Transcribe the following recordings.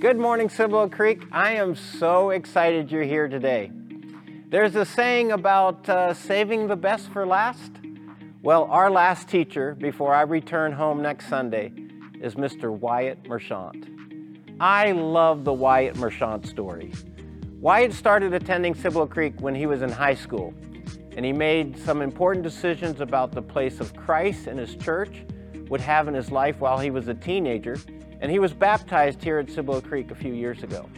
Good morning, Cibolo Creek. I am so excited you're here today. There's a saying about uh, saving the best for last. Well, our last teacher before I return home next Sunday is Mr. Wyatt Marchant. I love the Wyatt Marchant story. Wyatt started attending Cibolo Creek when he was in high school, and he made some important decisions about the place of Christ and his church would have in his life while he was a teenager and he was baptized here at Cibolo Creek a few years ago.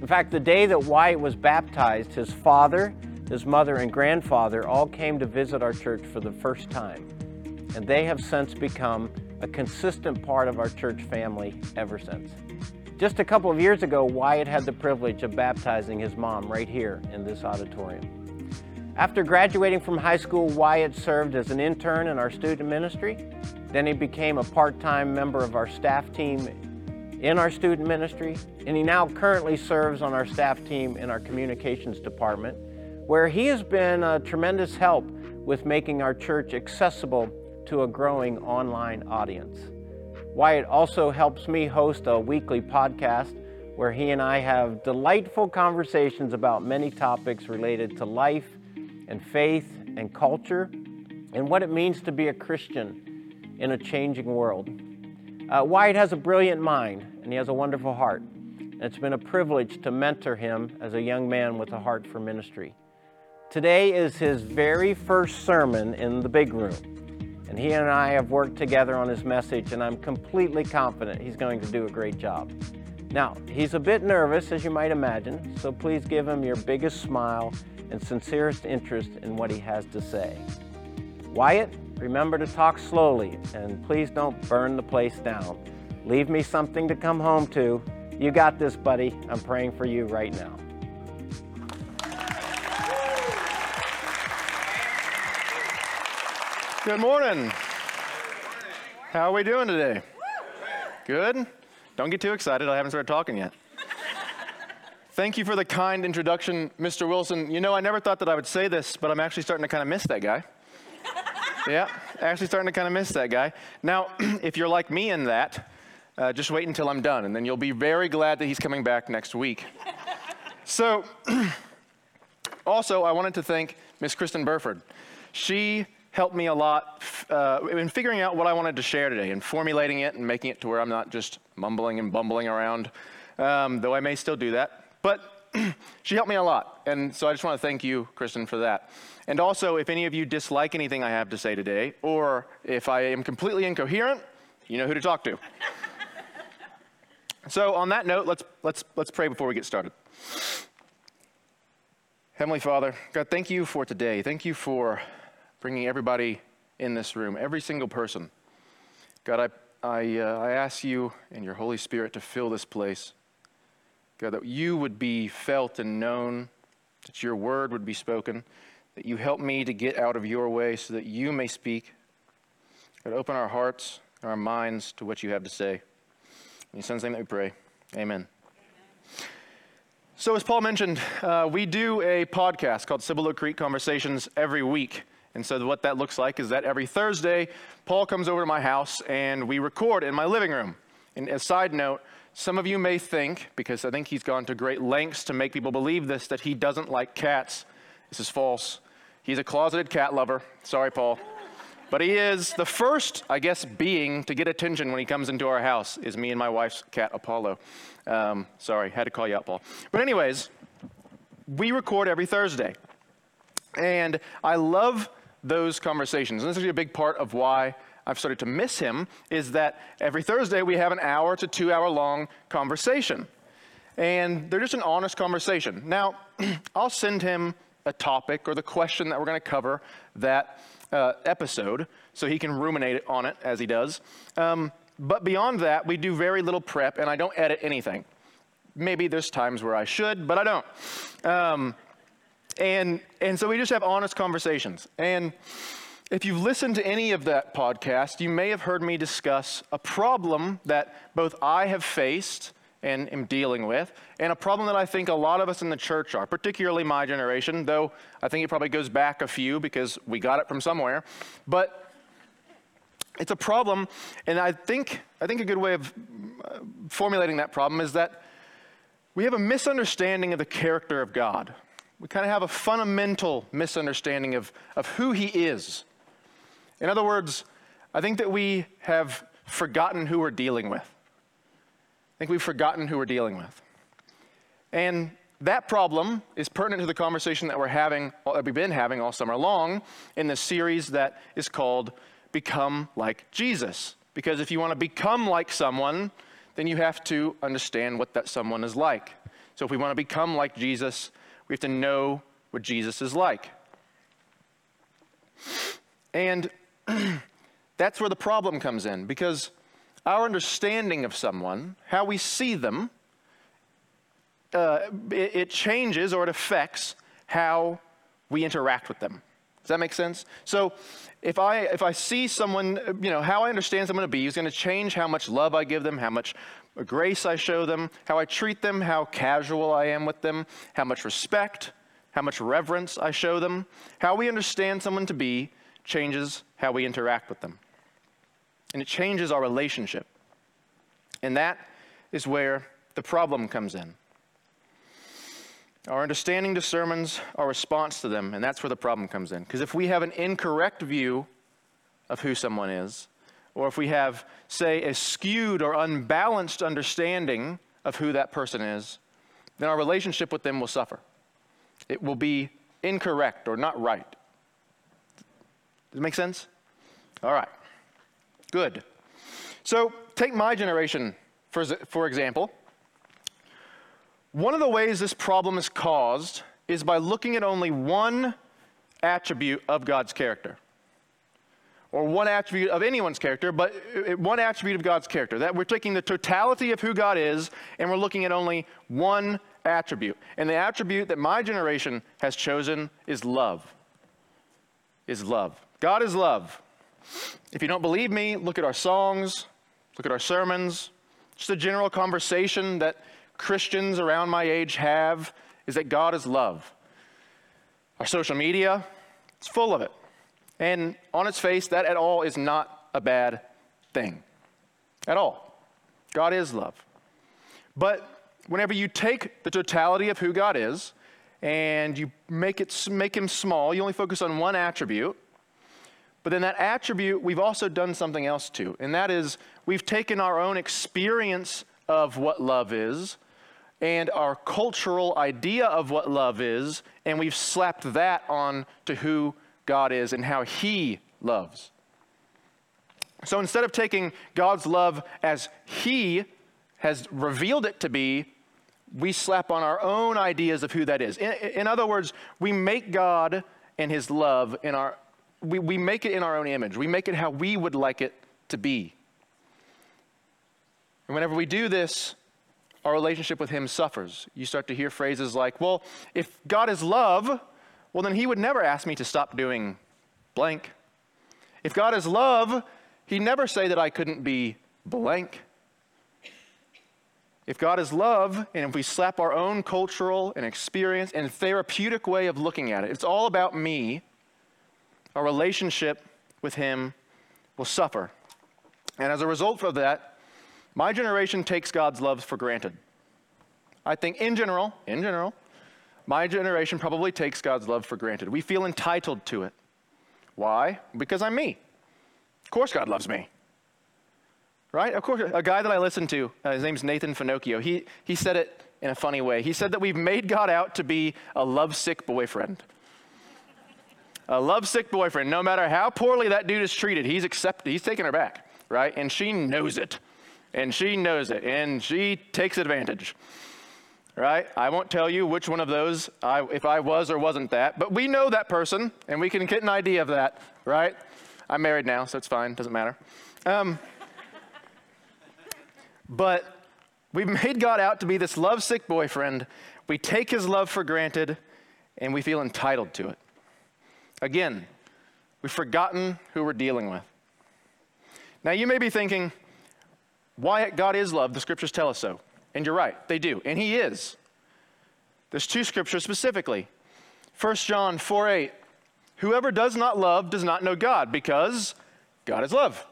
In fact, the day that Wyatt was baptized, his father, his mother, and grandfather all came to visit our church for the first time. And they have since become a consistent part of our church family ever since. Just a couple of years ago, Wyatt had the privilege of baptizing his mom right here in this auditorium. After graduating from high school, Wyatt served as an intern in our student ministry then he became a part-time member of our staff team in our student ministry, and he now currently serves on our staff team in our communications department, where he has been a tremendous help with making our church accessible to a growing online audience. Wyatt also helps me host a weekly podcast where he and I have delightful conversations about many topics related to life and faith and culture and what it means to be a Christian in a changing world. Uh, Wyatt has a brilliant mind and he has a wonderful heart. And it's been a privilege to mentor him as a young man with a heart for ministry. Today is his very first sermon in the big room. And he and I have worked together on his message, and I'm completely confident he's going to do a great job. Now, he's a bit nervous, as you might imagine, so please give him your biggest smile and sincerest interest in what he has to say. Wyatt, Remember to talk slowly and please don't burn the place down. Leave me something to come home to. You got this, buddy. I'm praying for you right now. Good morning. How are we doing today? Good? Don't get too excited. I haven't started talking yet. Thank you for the kind introduction, Mr. Wilson. You know, I never thought that I would say this, but I'm actually starting to kind of miss that guy yeah, actually starting to kind of miss that guy. Now, if you're like me in that, uh, just wait until I'm done, and then you'll be very glad that he's coming back next week. so, also, I wanted to thank Miss Kristen Burford. She helped me a lot uh, in figuring out what I wanted to share today and formulating it and making it to where I'm not just mumbling and bumbling around, um, though I may still do that. But she helped me a lot, and so I just want to thank you, Kristen, for that. And also, if any of you dislike anything I have to say today, or if I am completely incoherent, you know who to talk to. so, on that note, let's, let's, let's pray before we get started. Heavenly Father, God, thank you for today. Thank you for bringing everybody in this room, every single person. God, I, I, uh, I ask you and your Holy Spirit to fill this place. God, that you would be felt and known, that your word would be spoken that you help me to get out of your way so that you may speak. God, open our hearts and our minds to what you have to say. In your son's name that we pray. Amen. So, as Paul mentioned, uh, we do a podcast called Cibolo Creek Conversations every week. And so, what that looks like is that every Thursday, Paul comes over to my house and we record in my living room. And a side note, some of you may think, because I think he's gone to great lengths to make people believe this, that he doesn't like cats. This is false. He's a closeted cat lover. Sorry, Paul. But he is the first, I guess, being to get attention when he comes into our house is me and my wife's cat, Apollo. Um, sorry, had to call you out, Paul. But anyways, we record every Thursday. And I love those conversations. And this is a big part of why I've started to miss him is that every Thursday we have an hour to two hour long conversation. And they're just an honest conversation. Now, I'll send him a topic or the question that we're going to cover that uh, episode so he can ruminate on it as he does. Um, but beyond that, we do very little prep, and I don't edit anything. Maybe there's times where I should, but I don't. Um, and, and so we just have honest conversations. And if you've listened to any of that podcast, you may have heard me discuss a problem that both I have faced and am dealing with, and a problem that I think a lot of us in the church are, particularly my generation, though I think it probably goes back a few because we got it from somewhere. But It's a problem, and I think, I think a good way of uh, formulating that problem is that we have a misunderstanding of the character of God. We kind of have a fundamental misunderstanding of, of who He is. In other words, I think that we have forgotten who we're dealing with. I think we've forgotten who we're dealing with. And that problem is pertinent to the conversation that we're having, that we've been having all summer long in this series that is called Become Like Jesus. Because if you want to become like someone, then you have to understand what that someone is like. So if we want to become like Jesus, we have to know what Jesus is like. And that's where the problem comes in because our understanding of someone, how we see them, uh, it, it changes or it affects how we interact with them. Does that make sense? So if I, if I see someone, you know, how I understand someone to be is going to change how much love I give them, how much grace I show them, how I treat them, how casual I am with them, how much respect, how much reverence I show them. How we understand someone to be changes how we interact with them. And it changes our relationship. And that is where the problem comes in. Our understanding determines our response to them, and that's where the problem comes in. Because if we have an incorrect view of who someone is, or if we have, say, a skewed or unbalanced understanding of who that person is, then our relationship with them will suffer. It will be incorrect or not right. Does it make sense? All right. Good. So take my generation, for, for example. One of the ways this problem is caused is by looking at only one attribute of God's character. Or one attribute of anyone's character, but uh, uh, one attribute of God's character. That we're taking the totality of who God is and we're looking at only one attribute. And the attribute that my generation has chosen is love. Is love. God is love. If you don't believe me, look at our songs, look at our sermons, just a general conversation that Christians around my age have is that God is love. Our social media, it's full of it. And on its face, that at all is not a bad thing. At all. God is love. But whenever you take the totality of who God is and you make, it, make him small, you only focus on one attribute. But then that attribute, we've also done something else to, and that is we've taken our own experience of what love is and our cultural idea of what love is, and we've slapped that on to who God is and how He loves. So instead of taking God's love as He has revealed it to be, we slap on our own ideas of who that is. In, in other words, we make God and His love in our, we, we make it in our own image. We make it how we would like it to be. And whenever we do this, our relationship with Him suffers. You start to hear phrases like, well, if God is love, well, then He would never ask me to stop doing blank. If God is love, He'd never say that I couldn't be blank. If God is love, and if we slap our own cultural and experience and therapeutic way of looking at it, it's all about me, our relationship with Him will suffer. And as a result of that, my generation takes God's love for granted. I think in general, in general, my generation probably takes God's love for granted. We feel entitled to it. Why? Because I'm me. Of course, God loves me. Right? Of course, a guy that I listened to, uh, his name's Nathan Finochio, he, he said it in a funny way. He said that we've made God out to be a lovesick boyfriend. a lovesick boyfriend. No matter how poorly that dude is treated, he's accepted, he's taking her back, right? And she knows it and she knows it, and she takes advantage. Right? I won't tell you which one of those, I, if I was or wasn't that, but we know that person, and we can get an idea of that, right? I'm married now, so it's fine, doesn't matter. Um, but we've made God out to be this lovesick boyfriend. We take his love for granted, and we feel entitled to it. Again, we've forgotten who we're dealing with. Now, you may be thinking, why God is love, the scriptures tell us so. And you're right, they do. And He is. There's two scriptures specifically. 1 John 4 8. Whoever does not love does not know God, because God is love.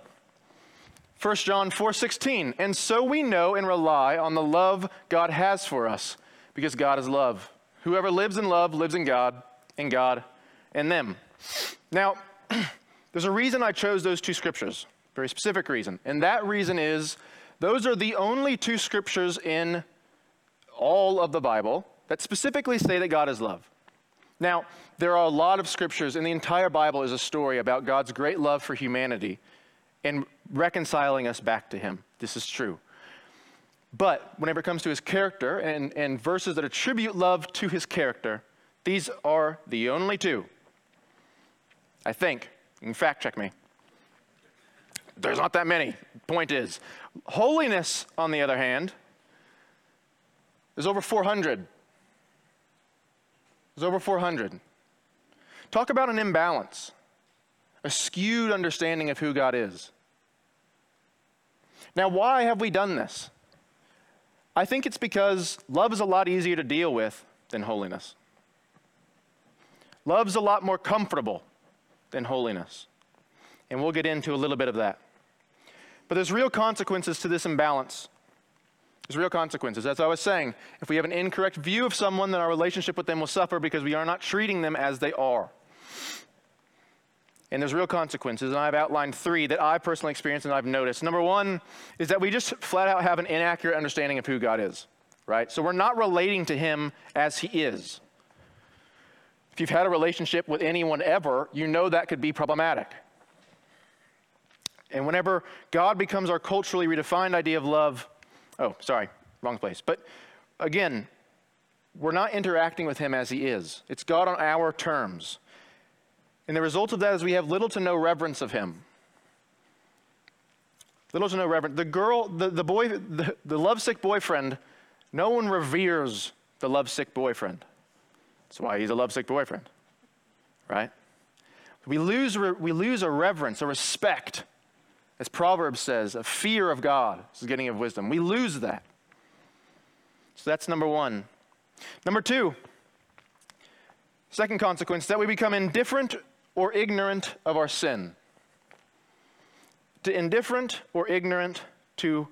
1 John 4:16, and so we know and rely on the love God has for us, because God is love. Whoever lives in love lives in God, and God in them. Now, there's a reason I chose those two scriptures, very specific reason. And that reason is those are the only two scriptures in all of the Bible that specifically say that God is love. Now, there are a lot of scriptures, and the entire Bible is a story about God's great love for humanity and reconciling us back to Him. This is true. But whenever it comes to His character and, and verses that attribute love to His character, these are the only two. I think. You can fact check me. There's not that many. Point is, holiness, on the other hand, is over 400. There's over 400. Talk about an imbalance, a skewed understanding of who God is. Now, why have we done this? I think it's because love is a lot easier to deal with than holiness. Love's a lot more comfortable than holiness. And we'll get into a little bit of that. But there's real consequences to this imbalance. There's real consequences. As I was saying, if we have an incorrect view of someone, then our relationship with them will suffer because we are not treating them as they are. And there's real consequences, and I've outlined three that I personally experienced and I've noticed. Number one is that we just flat out have an inaccurate understanding of who God is, right? So we're not relating to Him as He is. If you've had a relationship with anyone ever, you know that could be problematic. And whenever God becomes our culturally redefined idea of love, Oh, sorry, wrong place. But again, we're not interacting with him as he is. It's God on our terms. And the result of that is we have little to no reverence of him. Little to no reverence. The girl, the, the boy, the, the lovesick boyfriend, no one reveres the lovesick boyfriend. That's why he's a lovesick boyfriend, right? We lose, we lose a reverence, a respect as Proverbs says, a fear of God This is getting of wisdom. We lose that. So that's number one. Number two, second consequence, that we become indifferent or ignorant of our sin. To indifferent or ignorant to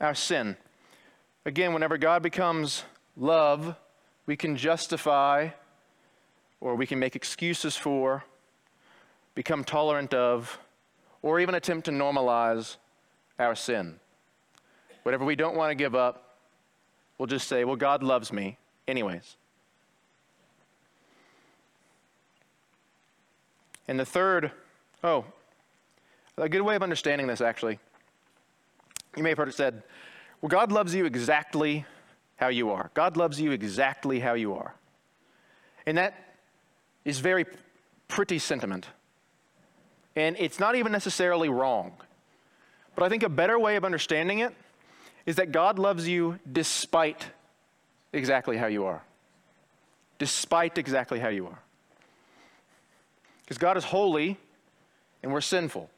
our sin. Again, whenever God becomes love, we can justify or we can make excuses for, become tolerant of, or even attempt to normalize our sin. Whatever we don't want to give up, we'll just say, well, God loves me anyways. And the third, oh, a good way of understanding this actually, you may have heard it said, well, God loves you exactly how you are. God loves you exactly how you are. And that is very pretty sentiment. And it's not even necessarily wrong. But I think a better way of understanding it is that God loves you despite exactly how you are. Despite exactly how you are. Because God is holy and we're sinful.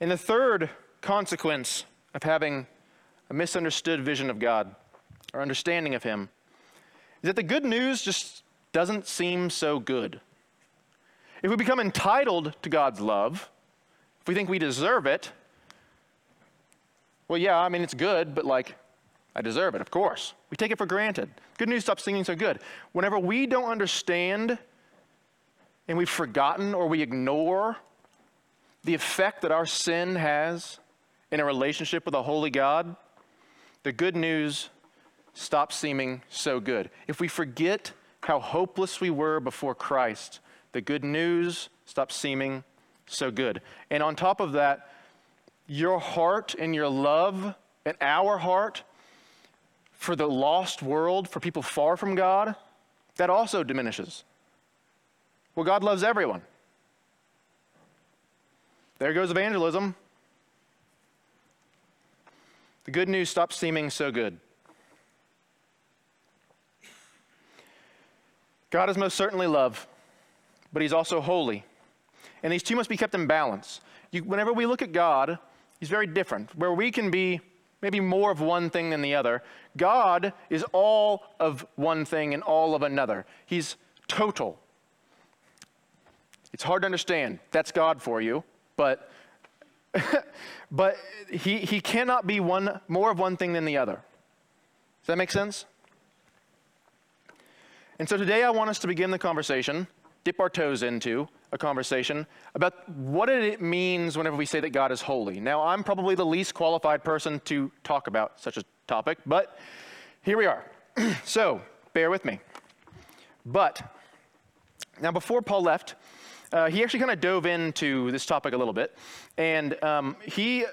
And the third consequence of having a misunderstood vision of God or understanding of Him is that the good news just doesn't seem so good. If we become entitled to God's love, if we think we deserve it, well, yeah, I mean, it's good, but like, I deserve it, of course. We take it for granted. Good news stops seeming so good. Whenever we don't understand and we've forgotten or we ignore the effect that our sin has in a relationship with a holy God, the good news stops seeming so good. If we forget how hopeless we were before Christ, the good news stops seeming so good. And on top of that, your heart and your love and our heart for the lost world, for people far from God, that also diminishes. Well, God loves everyone. There goes evangelism. The good news stops seeming so good. God is most certainly love but he's also holy. And these two must be kept in balance. You, whenever we look at God, he's very different. Where we can be maybe more of one thing than the other, God is all of one thing and all of another. He's total. It's hard to understand. That's God for you, but but he, he cannot be one, more of one thing than the other. Does that make sense? And so today I want us to begin the conversation, dip our toes into a conversation about what it means whenever we say that God is holy. Now, I'm probably the least qualified person to talk about such a topic, but here we are. so, bear with me. But, now before Paul left, uh, he actually kind of dove into this topic a little bit, and um, he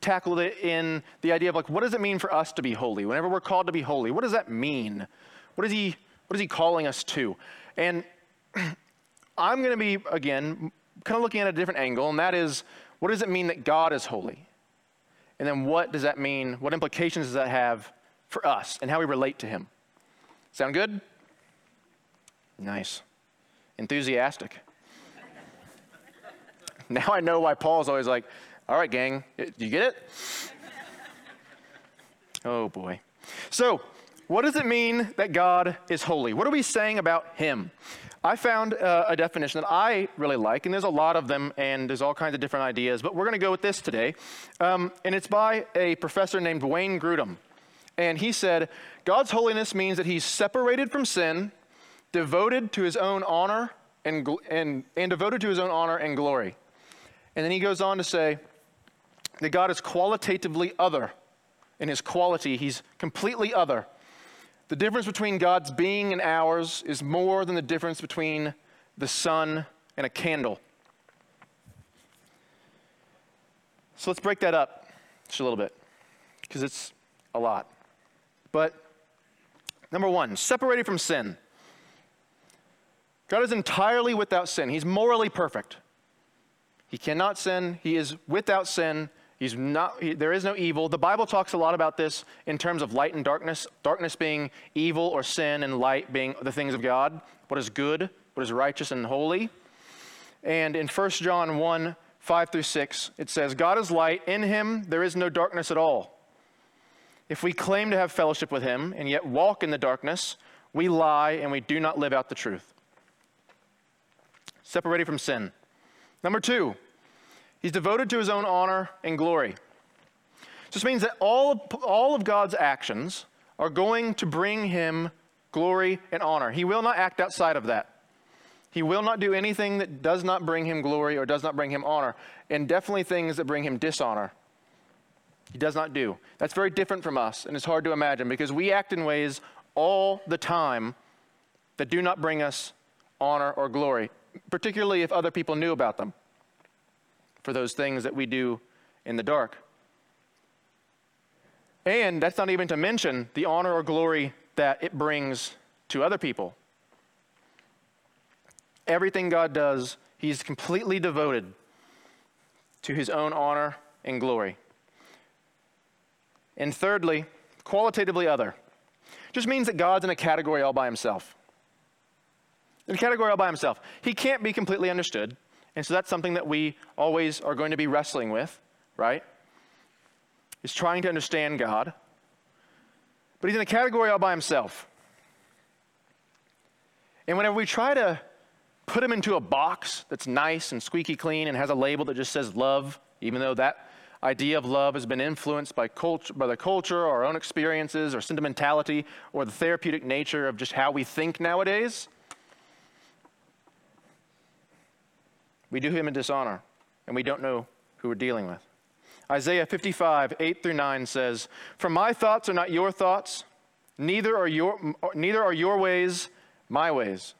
tackled it in the idea of like, what does it mean for us to be holy? Whenever we're called to be holy, what does that mean? What is he, what is he calling us to? And I'm going to be, again, kind of looking at a different angle, and that is, what does it mean that God is holy? And then what does that mean? What implications does that have for us and how we relate to him? Sound good? Nice. Enthusiastic. now I know why Paul's always like, all right, gang, do you get it? oh boy. So, what does it mean that God is holy? What are we saying about him? I found uh, a definition that I really like, and there's a lot of them, and there's all kinds of different ideas, but we're going to go with this today. Um, and it's by a professor named Wayne Grudem. And he said, God's holiness means that he's separated from sin, devoted to his own honor, and, and, and devoted to his own honor and glory. And then he goes on to say that God is qualitatively other. In his quality, he's completely other. The difference between God's being and ours is more than the difference between the sun and a candle. So let's break that up just a little bit, because it's a lot. But number one, separated from sin. God is entirely without sin. He's morally perfect. He cannot sin. He is without sin. He's not, he, there is no evil. The Bible talks a lot about this in terms of light and darkness, darkness being evil or sin, and light being the things of God, what is good, what is righteous and holy. And in 1 John 1 5 through 6, it says, God is light. In him there is no darkness at all. If we claim to have fellowship with him and yet walk in the darkness, we lie and we do not live out the truth. Separated from sin. Number two, He's devoted to his own honor and glory. This means that all of, all of God's actions are going to bring him glory and honor. He will not act outside of that. He will not do anything that does not bring him glory or does not bring him honor, and definitely things that bring him dishonor. He does not do. That's very different from us, and it's hard to imagine because we act in ways all the time that do not bring us honor or glory, particularly if other people knew about them for those things that we do in the dark. And that's not even to mention the honor or glory that it brings to other people. Everything God does, He's completely devoted to His own honor and glory. And thirdly, qualitatively other. Just means that God's in a category all by himself. In a category all by himself. He can't be completely understood. And so that's something that we always are going to be wrestling with, right? Is trying to understand God. But he's in a category all by himself. And whenever we try to put him into a box that's nice and squeaky clean and has a label that just says love, even though that idea of love has been influenced by, culture, by the culture or our own experiences or sentimentality or the therapeutic nature of just how we think nowadays, We do him a dishonor, and we don't know who we're dealing with. Isaiah 55, 8 through 9 says, For my thoughts are not your thoughts, neither are your, neither are your ways my ways,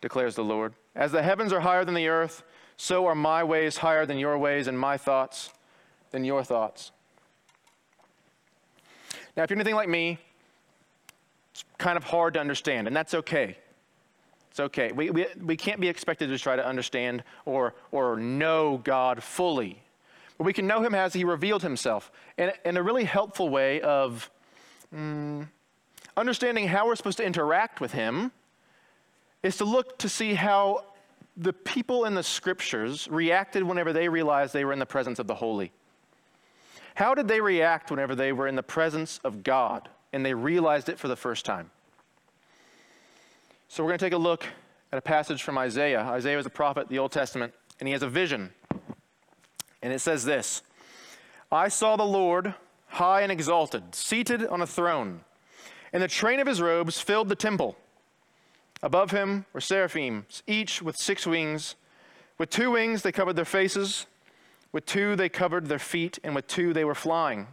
declares the Lord. As the heavens are higher than the earth, so are my ways higher than your ways, and my thoughts than your thoughts. Now, if you're anything like me, it's kind of hard to understand, and that's okay. It's okay. We, we, we can't be expected to try to understand or, or know God fully. But we can know Him as He revealed Himself in, in a really helpful way of mm, understanding how we're supposed to interact with Him is to look to see how the people in the scriptures reacted whenever they realized they were in the presence of the holy. How did they react whenever they were in the presence of God and they realized it for the first time? So we're going to take a look at a passage from Isaiah. Isaiah was a prophet, the Old Testament, and he has a vision. And it says this I saw the Lord high and exalted, seated on a throne, and the train of his robes filled the temple. Above him were seraphims, each with six wings. With two wings they covered their faces, with two they covered their feet, and with two they were flying.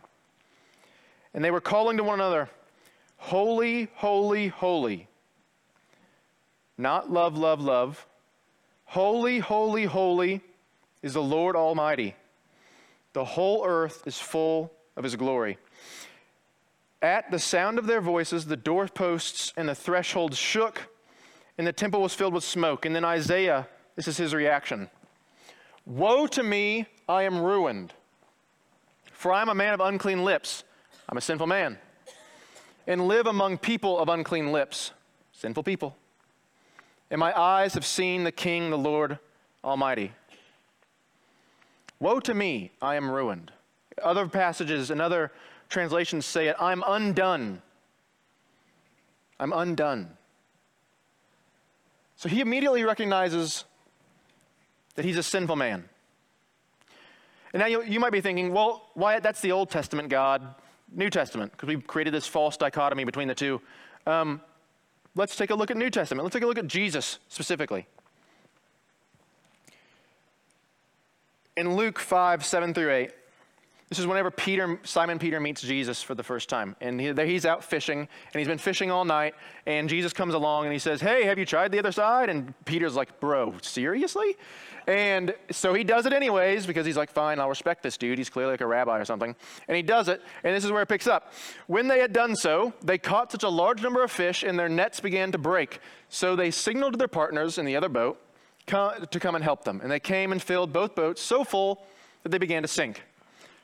And they were calling to one another, Holy, holy, holy. Not love, love, love. Holy, holy, holy is the Lord Almighty. The whole earth is full of his glory. At the sound of their voices, the doorposts and the thresholds shook, and the temple was filled with smoke. And then Isaiah, this is his reaction Woe to me, I am ruined, for I am a man of unclean lips. I'm a sinful man, and live among people of unclean lips, sinful people. And my eyes have seen the King, the Lord Almighty. Woe to me, I am ruined. Other passages and other translations say it I'm undone. I'm undone. So he immediately recognizes that he's a sinful man. And now you, you might be thinking, well, Wyatt, that's the Old Testament God, New Testament, because we've created this false dichotomy between the two. Um, let's take a look at New Testament. Let's take a look at Jesus specifically. In Luke 5, 7 through 8, this is whenever Peter, Simon Peter meets Jesus for the first time. And he, he's out fishing, and he's been fishing all night. And Jesus comes along and he says, Hey, have you tried the other side? And Peter's like, Bro, seriously? And so he does it anyways because he's like, Fine, I'll respect this dude. He's clearly like a rabbi or something. And he does it, and this is where it picks up. When they had done so, they caught such a large number of fish, and their nets began to break. So they signaled to their partners in the other boat to come and help them. And they came and filled both boats so full that they began to sink.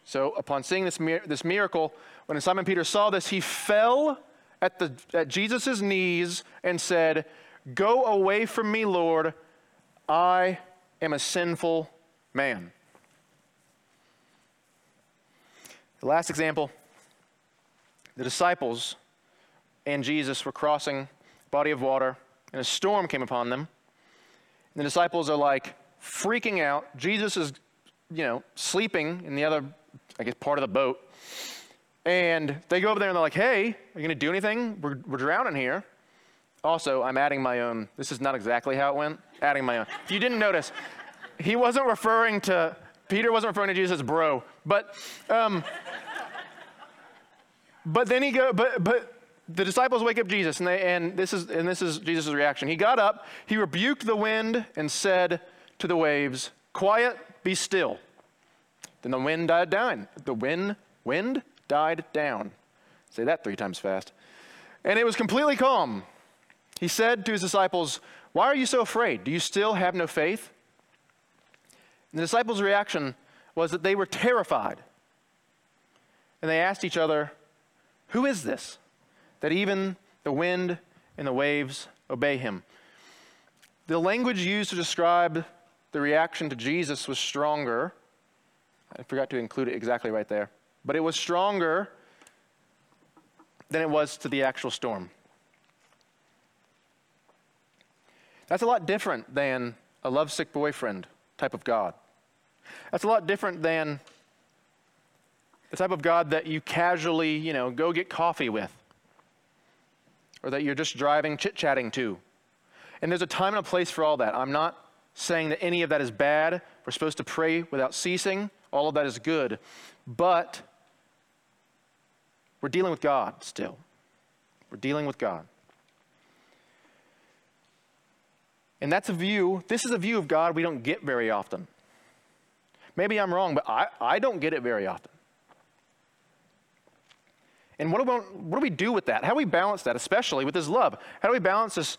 So, upon seeing this, this miracle, when Simon Peter saw this, he fell at, the, at Jesus' knees and said, Go away from me, Lord. I am a sinful man. The last example the disciples and Jesus were crossing a body of water, and a storm came upon them. And the disciples are like freaking out. Jesus is, you know, sleeping in the other I guess, part of the boat. And they go over there and they're like, hey, are you going to do anything? We're, we're drowning here. Also, I'm adding my own. This is not exactly how it went. Adding my own. If you didn't notice, he wasn't referring to, Peter wasn't referring to Jesus as bro. But, um, but then he go, but, but the disciples wake up Jesus, and, they, and, this is, and this is Jesus' reaction. He got up, he rebuked the wind, and said to the waves, Quiet, be still. Then the wind died down. The wind, wind died down. Say that three times fast. And it was completely calm. He said to his disciples, Why are you so afraid? Do you still have no faith? And the disciples' reaction was that they were terrified. And they asked each other, Who is this? That even the wind and the waves obey him. The language used to describe the reaction to Jesus was stronger I forgot to include it exactly right there. But it was stronger than it was to the actual storm. That's a lot different than a lovesick boyfriend type of God. That's a lot different than the type of God that you casually, you know, go get coffee with or that you're just driving chit chatting to. And there's a time and a place for all that. I'm not saying that any of that is bad. We're supposed to pray without ceasing. All of that is good. But we're dealing with God still. We're dealing with God. And that's a view, this is a view of God we don't get very often. Maybe I'm wrong, but I, I don't get it very often. And what do, we, what do we do with that? How do we balance that, especially with His love? How do we balance this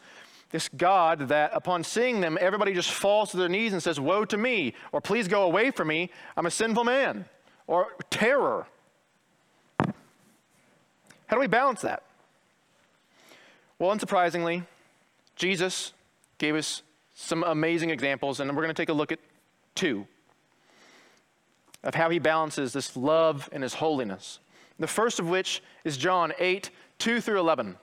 this God that upon seeing them, everybody just falls to their knees and says, Woe to me, or please go away from me, I'm a sinful man, or terror. How do we balance that? Well, unsurprisingly, Jesus gave us some amazing examples, and we're going to take a look at two of how he balances this love and his holiness. The first of which is John 8 2 through 11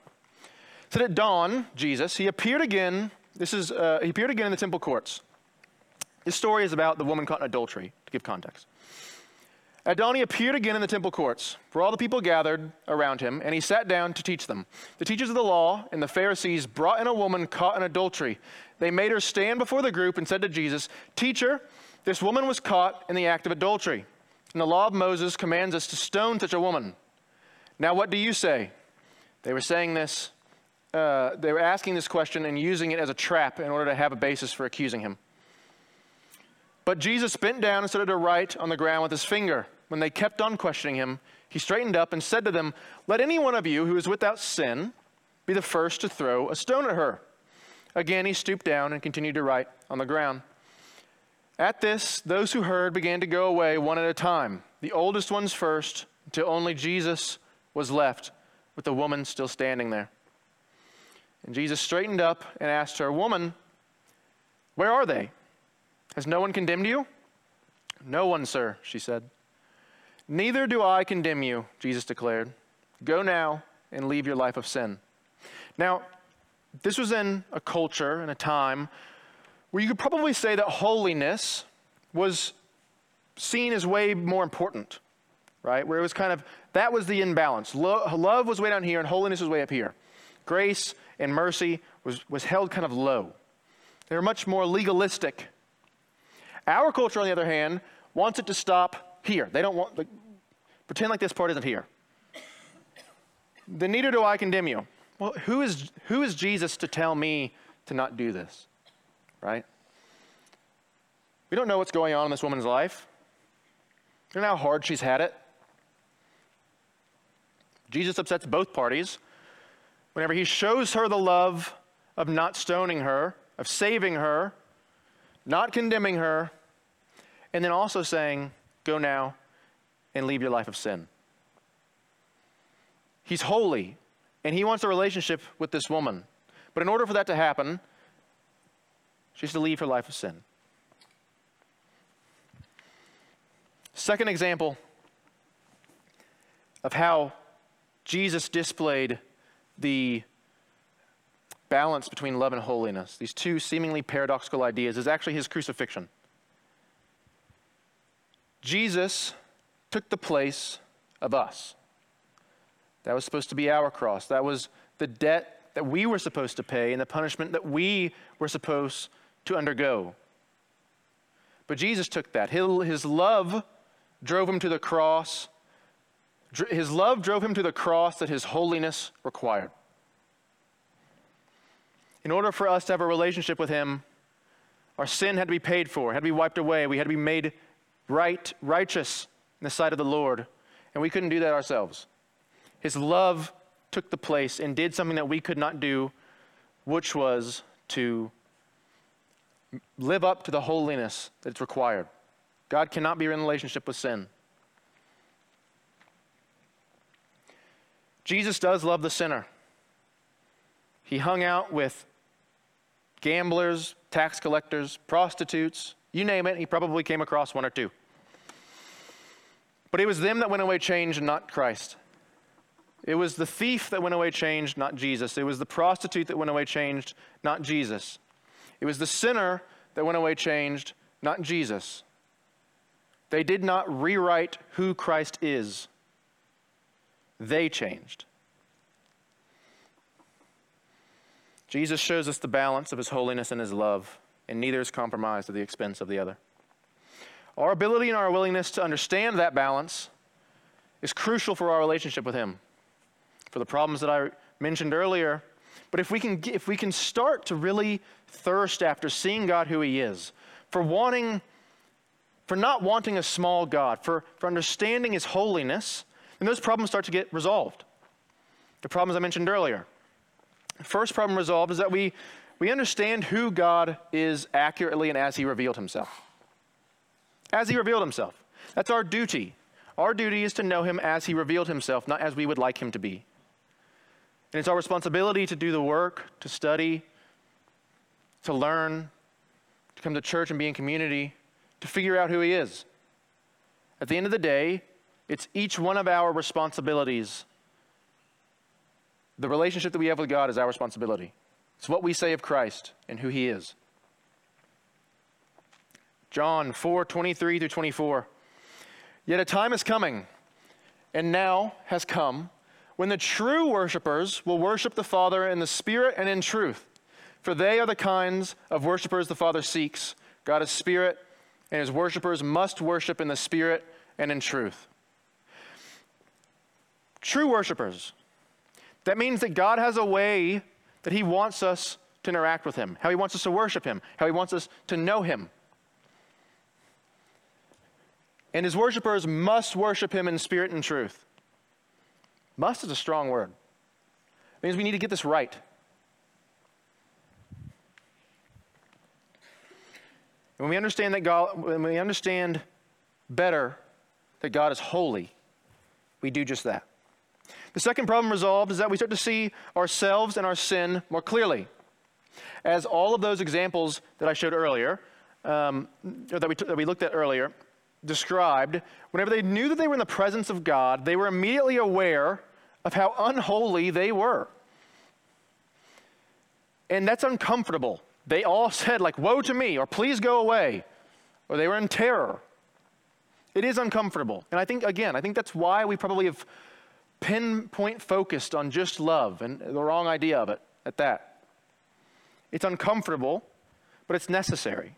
said at dawn, Jesus, he appeared again. This is, uh, he appeared again in the temple courts. This story is about the woman caught in adultery, to give context. Adoni appeared again in the temple courts, where all the people gathered around him, and he sat down to teach them. The teachers of the law and the Pharisees brought in a woman caught in adultery. They made her stand before the group and said to Jesus, Teacher, this woman was caught in the act of adultery, and the law of Moses commands us to stone such a woman. Now, what do you say? They were saying this, uh, they were asking this question and using it as a trap in order to have a basis for accusing him. But Jesus bent down and started to write on the ground with his finger when they kept on questioning him, he straightened up and said to them, Let any one of you who is without sin be the first to throw a stone at her. Again, he stooped down and continued to write on the ground. At this, those who heard began to go away one at a time, the oldest ones first, until only Jesus was left, with the woman still standing there. And Jesus straightened up and asked her, Woman, where are they? Has no one condemned you? No one, sir, she said. Neither do I condemn you, Jesus declared. Go now and leave your life of sin. Now, this was in a culture and a time where you could probably say that holiness was seen as way more important, right? Where it was kind of, that was the imbalance. Lo- love was way down here and holiness was way up here. Grace and mercy was, was held kind of low. They were much more legalistic. Our culture, on the other hand, wants it to stop here. They don't want, like, pretend like this part isn't here. Then neither do I condemn you. Well, who is, who is Jesus to tell me to not do this? Right? We don't know what's going on in this woman's life. Don't know how hard she's had it. Jesus upsets both parties whenever he shows her the love of not stoning her, of saving her, not condemning her, and then also saying, Go now and leave your life of sin. He's holy, and he wants a relationship with this woman. But in order for that to happen, she has to leave her life of sin. Second example of how Jesus displayed the balance between love and holiness, these two seemingly paradoxical ideas, is actually his crucifixion. Jesus took the place of us. That was supposed to be our cross. That was the debt that we were supposed to pay and the punishment that we were supposed to undergo. But Jesus took that. His love drove him to the cross. His love drove him to the cross that his holiness required. In order for us to have a relationship with him, our sin had to be paid for, had to be wiped away. We had to be made right, righteous in the sight of the Lord, and we couldn't do that ourselves. His love took the place and did something that we could not do, which was to live up to the holiness that's required. God cannot be in relationship with sin. Jesus does love the sinner. He hung out with gamblers, tax collectors, prostitutes, you name it, he probably came across one or two. But it was them that went away changed, not Christ. It was the thief that went away changed, not Jesus. It was the prostitute that went away changed, not Jesus. It was the sinner that went away changed, not Jesus. They did not rewrite who Christ is, they changed. Jesus shows us the balance of his holiness and his love and neither is compromised at the expense of the other. Our ability and our willingness to understand that balance is crucial for our relationship with Him, for the problems that I mentioned earlier. But if we can, if we can start to really thirst after seeing God who He is, for wanting, for not wanting a small God, for, for understanding His holiness, then those problems start to get resolved. The problems I mentioned earlier. The first problem resolved is that we we understand who God is accurately and as He revealed Himself. As He revealed Himself. That's our duty. Our duty is to know Him as He revealed Himself, not as we would like Him to be. And it's our responsibility to do the work, to study, to learn, to come to church and be in community, to figure out who He is. At the end of the day, it's each one of our responsibilities. The relationship that we have with God is our responsibility. It's what we say of Christ and who he is. John 4 23 through 24. Yet a time is coming, and now has come, when the true worshipers will worship the Father in the Spirit and in truth. For they are the kinds of worshipers the Father seeks. God is Spirit, and his worshipers must worship in the Spirit and in truth. True worshipers. That means that God has a way that he wants us to interact with him, how he wants us to worship him, how he wants us to know him. And his worshipers must worship him in spirit and truth. Must is a strong word. It means we need to get this right. When we understand that God, when we understand better that God is holy, we do just that. The second problem resolved is that we start to see ourselves and our sin more clearly. As all of those examples that I showed earlier, um, that we, t- that we looked at earlier, described, whenever they knew that they were in the presence of God, they were immediately aware of how unholy they were. And that's uncomfortable. They all said, like, woe to me, or please go away, or they were in terror. It is uncomfortable. And I think, again, I think that's why we probably have pinpoint focused on just love and the wrong idea of it at that. It's uncomfortable, but it's necessary.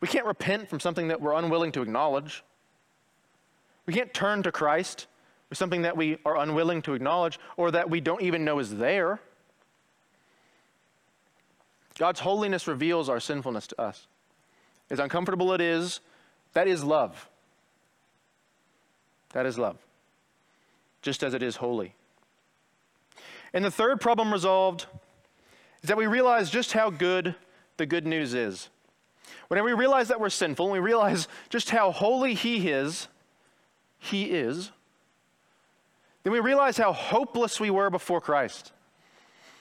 We can't repent from something that we're unwilling to acknowledge. We can't turn to Christ with something that we are unwilling to acknowledge or that we don't even know is there. God's holiness reveals our sinfulness to us. As uncomfortable it is, that is love. That is love, just as it is holy. And the third problem resolved is that we realize just how good the good news is. Whenever we realize that we're sinful and we realize just how holy He is, He is, then we realize how hopeless we were before Christ.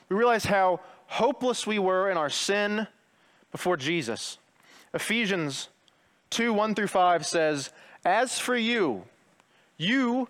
We realize how hopeless we were in our sin before Jesus. Ephesians 2 1 through 5 says, As for you, you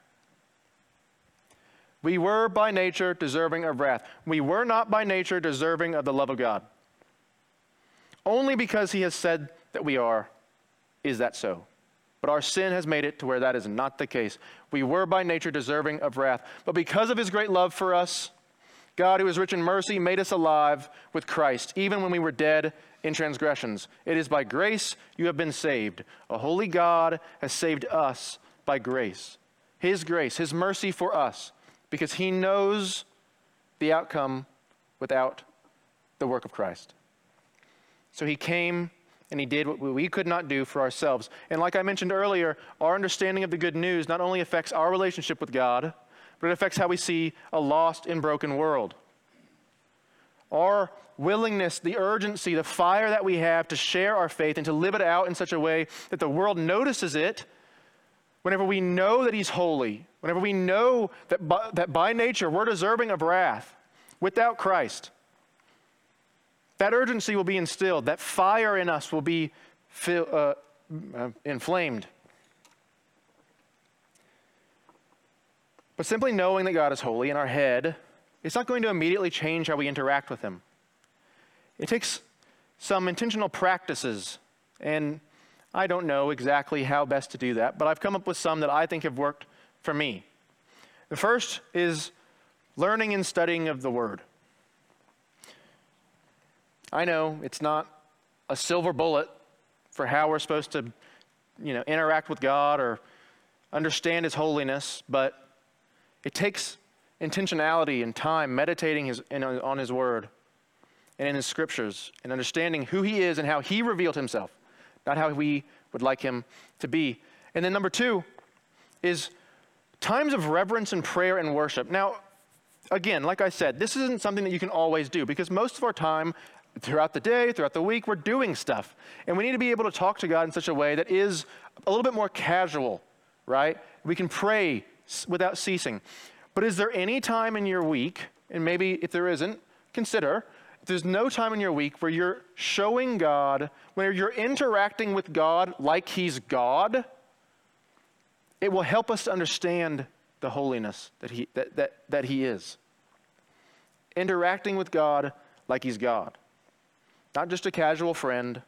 We were by nature deserving of wrath. We were not by nature deserving of the love of God. Only because He has said that we are is that so? But our sin has made it to where that is not the case. We were by nature deserving of wrath. But because of his great love for us, God, who is rich in mercy, made us alive with Christ, even when we were dead in transgressions. It is by grace you have been saved. A holy God has saved us by grace. His grace, His mercy for us, because He knows the outcome without the work of Christ. So He came and he did what we could not do for ourselves. And like I mentioned earlier, our understanding of the good news not only affects our relationship with God, but it affects how we see a lost and broken world. Our willingness, the urgency, the fire that we have to share our faith and to live it out in such a way that the world notices it whenever we know that He's holy, whenever we know that by, that by nature we're deserving of wrath without Christ that urgency will be instilled. That fire in us will be uh, uh, inflamed. But simply knowing that God is holy in our head, it's not going to immediately change how we interact with Him. It takes some intentional practices, and I don't know exactly how best to do that, but I've come up with some that I think have worked for me. The first is learning and studying of the Word. I know it's not a silver bullet for how we're supposed to, you know, interact with God or understand His holiness, but it takes intentionality and time meditating his, in, on His Word and in His Scriptures and understanding who He is and how He revealed Himself, not how we would like Him to be. And then number two is times of reverence and prayer and worship. Now, again, like I said, this isn't something that you can always do because most of our time throughout the day, throughout the week, we're doing stuff. And we need to be able to talk to God in such a way that is a little bit more casual, right? We can pray without ceasing. But is there any time in your week, and maybe if there isn't, consider there's no time in your week where you're showing God, where you're interacting with God like He's God, it will help us to understand the holiness that He, that, that, that he is. Interacting with God like He's God. Not just a casual friend,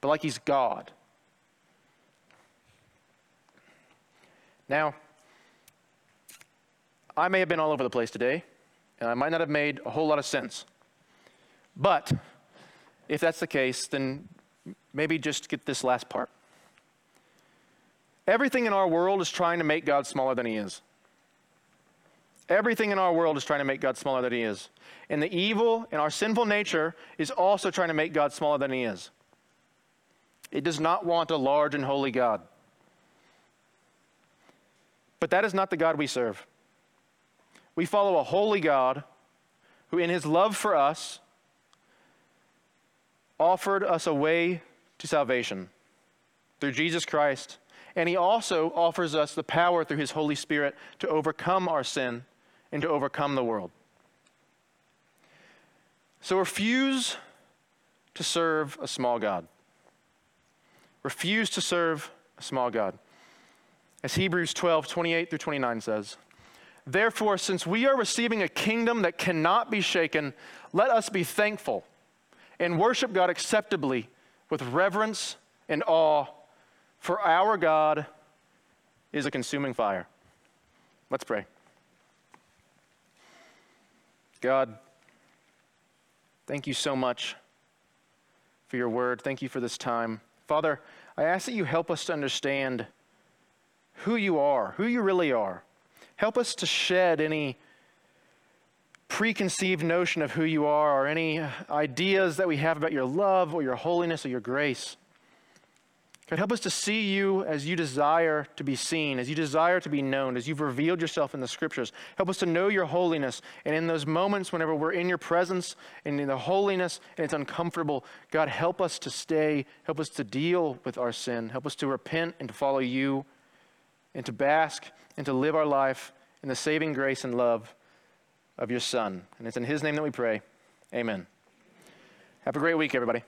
but like He's God. Now, I may have been all over the place today, and I might not have made a whole lot of sense. But if that's the case, then maybe just get this last part. Everything in our world is trying to make God smaller than He is. Everything in our world is trying to make God smaller than He is. And the evil in our sinful nature is also trying to make God smaller than He is. It does not want a large and holy God. But that is not the God we serve. We follow a holy God who, in his love for us, offered us a way to salvation through Jesus Christ. And he also offers us the power through his Holy Spirit to overcome our sin and to overcome the world. So refuse to serve a small God. Refuse to serve a small God. As Hebrews 12, 28 through 29 says, Therefore, since we are receiving a kingdom that cannot be shaken, let us be thankful and worship God acceptably with reverence and awe, for our God is a consuming fire. Let's pray. God, thank you so much for your word. Thank you for this time. Father, I ask that you help us to understand who you are, who you really are. Help us to shed any preconceived notion of who you are or any ideas that we have about your love or your holiness or your grace. God, help us to see you as you desire to be seen, as you desire to be known, as you've revealed yourself in the scriptures. Help us to know your holiness. And in those moments, whenever we're in your presence and in the holiness and it's uncomfortable, God, help us to stay. Help us to deal with our sin. Help us to repent and to follow you and to bask and to live our life in the saving grace and love of your Son. And it's in His name that we pray. Amen. Have a great week, everybody.